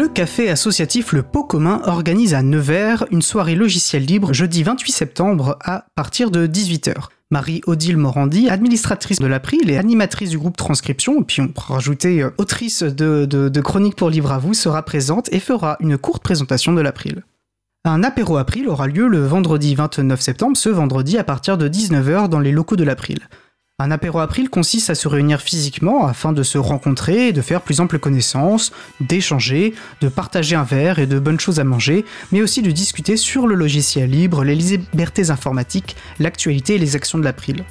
Le café associatif Le Pot Commun organise à Nevers une soirée logiciel libre jeudi 28 septembre à partir de 18h. Marie-Odile Morandi, administratrice de l'April et animatrice du groupe Transcription, et puis on pourra rajouter euh, autrice de, de, Chroniques pour Livre à vous, sera présente et fera une courte présentation de l'April. Un apéro April aura lieu le vendredi 29 septembre, ce vendredi à partir de 19h dans les locaux de l'April. Un apéro April consiste à se réunir physiquement afin de se rencontrer et de faire plus ample connaissance, d'échanger, de partager un verre et de bonnes choses à manger, mais aussi de discuter sur le logiciel libre, les libertés informatiques, l'actualité et les actions de l'April.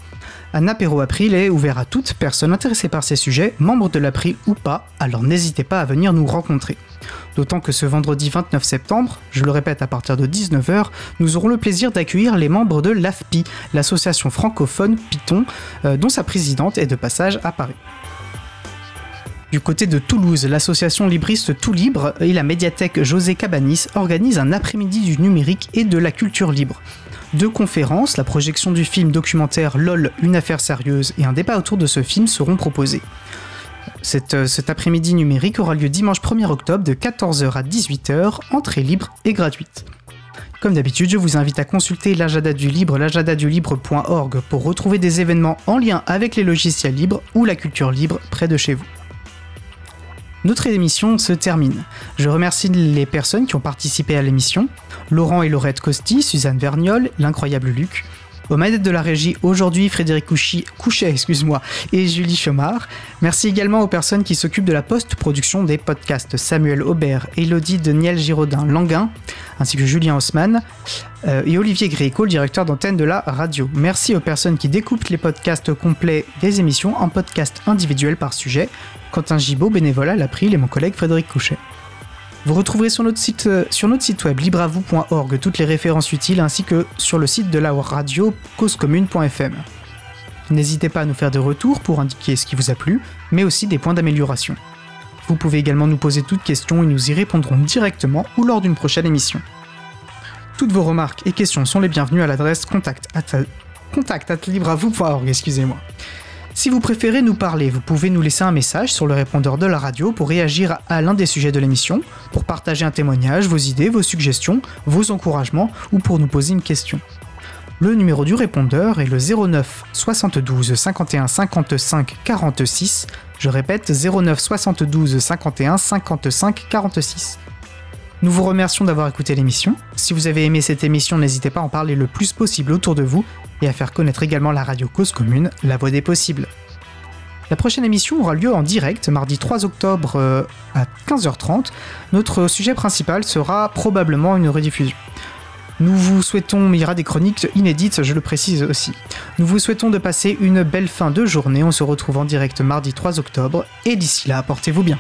Un apéro April est ouvert à toute personne intéressée par ces sujets, membre de l'April ou pas, alors n'hésitez pas à venir nous rencontrer. D'autant que ce vendredi 29 septembre, je le répète à partir de 19h, nous aurons le plaisir d'accueillir les membres de l'AFPI, l'association francophone Python, euh, dont sa présidente est de passage à Paris. Du côté de Toulouse, l'association libriste Tout Libre et la médiathèque José Cabanis organisent un après-midi du numérique et de la culture libre. Deux conférences, la projection du film documentaire LOL, une affaire sérieuse et un débat autour de ce film seront proposés. Euh, cet après-midi numérique aura lieu dimanche 1er octobre de 14h à 18h, entrée libre et gratuite. Comme d'habitude, je vous invite à consulter l'agenda du libre, l'agenda-du-libre.org pour retrouver des événements en lien avec les logiciels libres ou la culture libre près de chez vous. Notre émission se termine. Je remercie les personnes qui ont participé à l'émission Laurent et Laurette Costi, Suzanne Verniol, l'incroyable Luc, aux manettes de la régie, aujourd'hui, Frédéric Couchet et Julie Chomard. Merci également aux personnes qui s'occupent de la post-production des podcasts Samuel Aubert, Elodie Daniel Giraudin Languin, ainsi que Julien Haussmann, euh, et Olivier Gréco, le directeur d'antenne de la radio. Merci aux personnes qui découpent les podcasts complets des émissions en podcasts individuels par sujet. Quentin Gibaud, bénévole à l'April, et mon collègue Frédéric Couchet. Vous retrouverez sur notre site, euh, sur notre site web libravou.org toutes les références utiles ainsi que sur le site de la radio causecommune.fm. N'hésitez pas à nous faire des retours pour indiquer ce qui vous a plu, mais aussi des points d'amélioration. Vous pouvez également nous poser toutes questions et nous y répondrons directement ou lors d'une prochaine émission. Toutes vos remarques et questions sont les bienvenues à l'adresse contact excusez-moi. Si vous préférez nous parler, vous pouvez nous laisser un message sur le répondeur de la radio pour réagir à l'un des sujets de l'émission, pour partager un témoignage, vos idées, vos suggestions, vos encouragements ou pour nous poser une question. Le numéro du répondeur est le 09 72 51 55 46. Je répète 09 72 51 55 46. Nous vous remercions d'avoir écouté l'émission. Si vous avez aimé cette émission, n'hésitez pas à en parler le plus possible autour de vous et à faire connaître également la radio Cause Commune, la voix des possibles. La prochaine émission aura lieu en direct mardi 3 octobre euh, à 15h30. Notre sujet principal sera probablement une rediffusion. Nous vous souhaitons, il y aura des chroniques inédites, je le précise aussi. Nous vous souhaitons de passer une belle fin de journée. On se retrouve en direct mardi 3 octobre. Et d'ici là, portez-vous bien.